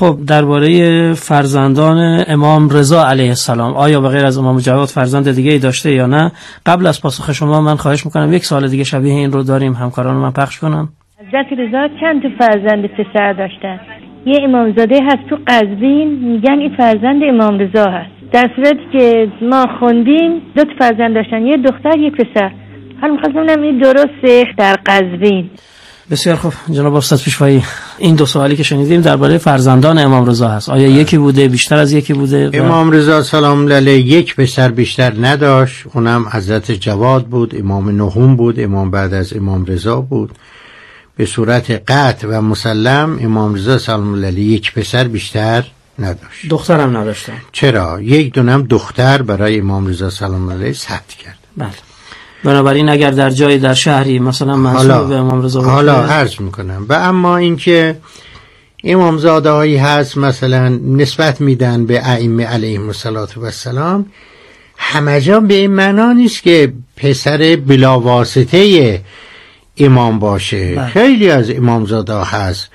خب درباره فرزندان امام رضا علیه السلام آیا به غیر از امام جواد فرزند دیگه ای داشته یا نه؟ قبل از پاسخ شما من خواهش می‌کنم یک سال دیگه شبیه این رو داریم همکاران من پخش کنم. حضرت رضا چند فرزند پسر داشتن؟ یه امامزاده هست تو قزوین میگن این فرزند امام رضا هست. در صورتی که ما خوندیم دو تا فرزند داشتن یه دختر یه پسر. حالا می‌خواستم این درسته در قزوین. بسیار خوب. جناب استاد پیشوایی این دو سوالی که شنیدیم درباره فرزندان امام رضا هست. آیا یکی بوده بیشتر از یکی بوده؟ امام رضا سلام علیه. یک پسر بیشتر نداشت. اونم حضرت جواد بود امام نهم بود امام بعد از امام رضا بود. به صورت قطع و مسلم امام رضا سلام علیه یک پسر بیشتر نداشت. دخترم نداشتن چرا؟ یک دونم دختر برای امام رضا سلام علیه ثبت کرد. بله. بنابراین اگر در جایی در شهری مثلا منصوب به امام رضا حالا عرض می‌کنم. و اما اینکه امامزاده هایی هست مثلا نسبت میدن به ائمه علیهم السلام همه جا به این معنا نیست که پسر بلاواسطه امام باشه. بله. خیلی از امامزاده هست.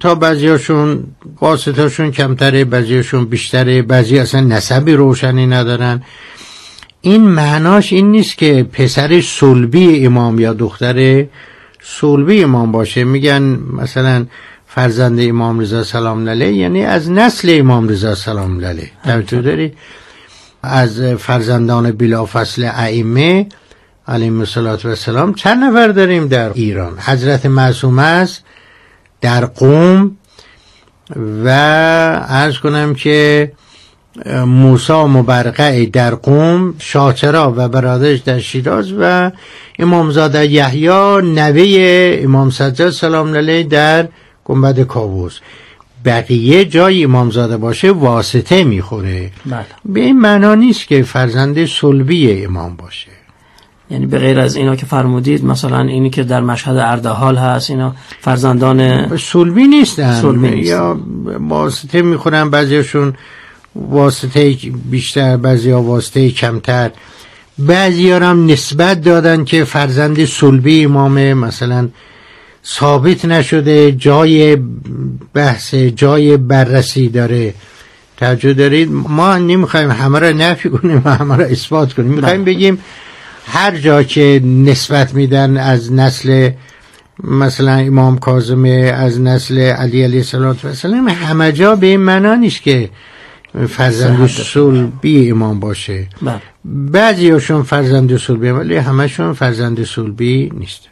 تا بعضیاشون واسطهشون کمتره بعضیاشون بیشتره بعضی اصلا نسبی روشنی ندارن. این معناش این نیست که پسر صلبی امام یا دختر صلبی امام باشه. میگن مثلا فرزند امام رضا سلام علیه یعنی از نسل امام رضا سلام علیه. توجه داری از فرزندان بلافصل ائمه علیهم السلام چند نفر داریم در ایران؟ حضرت معصوم است در قوم و عرض کنم که موسا مبرقع در قوم شاچرا و برادرش در شیراز و امامزاده یحیی نوه امام سجاد سلام علیه در گنبد کاووس بقیه جای امامزاده باشه واسطه می‌خوره بله. به این معنا نیست که فرزند صلبی امام باشه یعنی به غیر از اینا که فرمودید مثلا اینی که در مشهد اردهال هست اینا فرزندان صلبی نیستن صلبی نیستن. یا واسطه می‌خورن بعضیشون واسطه بیشتر بعضی ها واسطه کمتر. بعضی هم نسبت دادن که فرزند صلبی امامه مثلا ثابت نشده جای بحث جای بررسی داره. توجه دارید؟ ما نمی‌خوایم همه را نفی کنیم و همه را اثبات کنیم. می‌خوایم بگیم هر جا که نسبت میدن از نسل مثلا امام کاظمه از نسل علی علیه السلام همه جا به این معنا نیست که فرزند صلبی امام باشه. بله. بعضی هاشون فرزند صلبی ولی همشون فرزند صلبی نیست.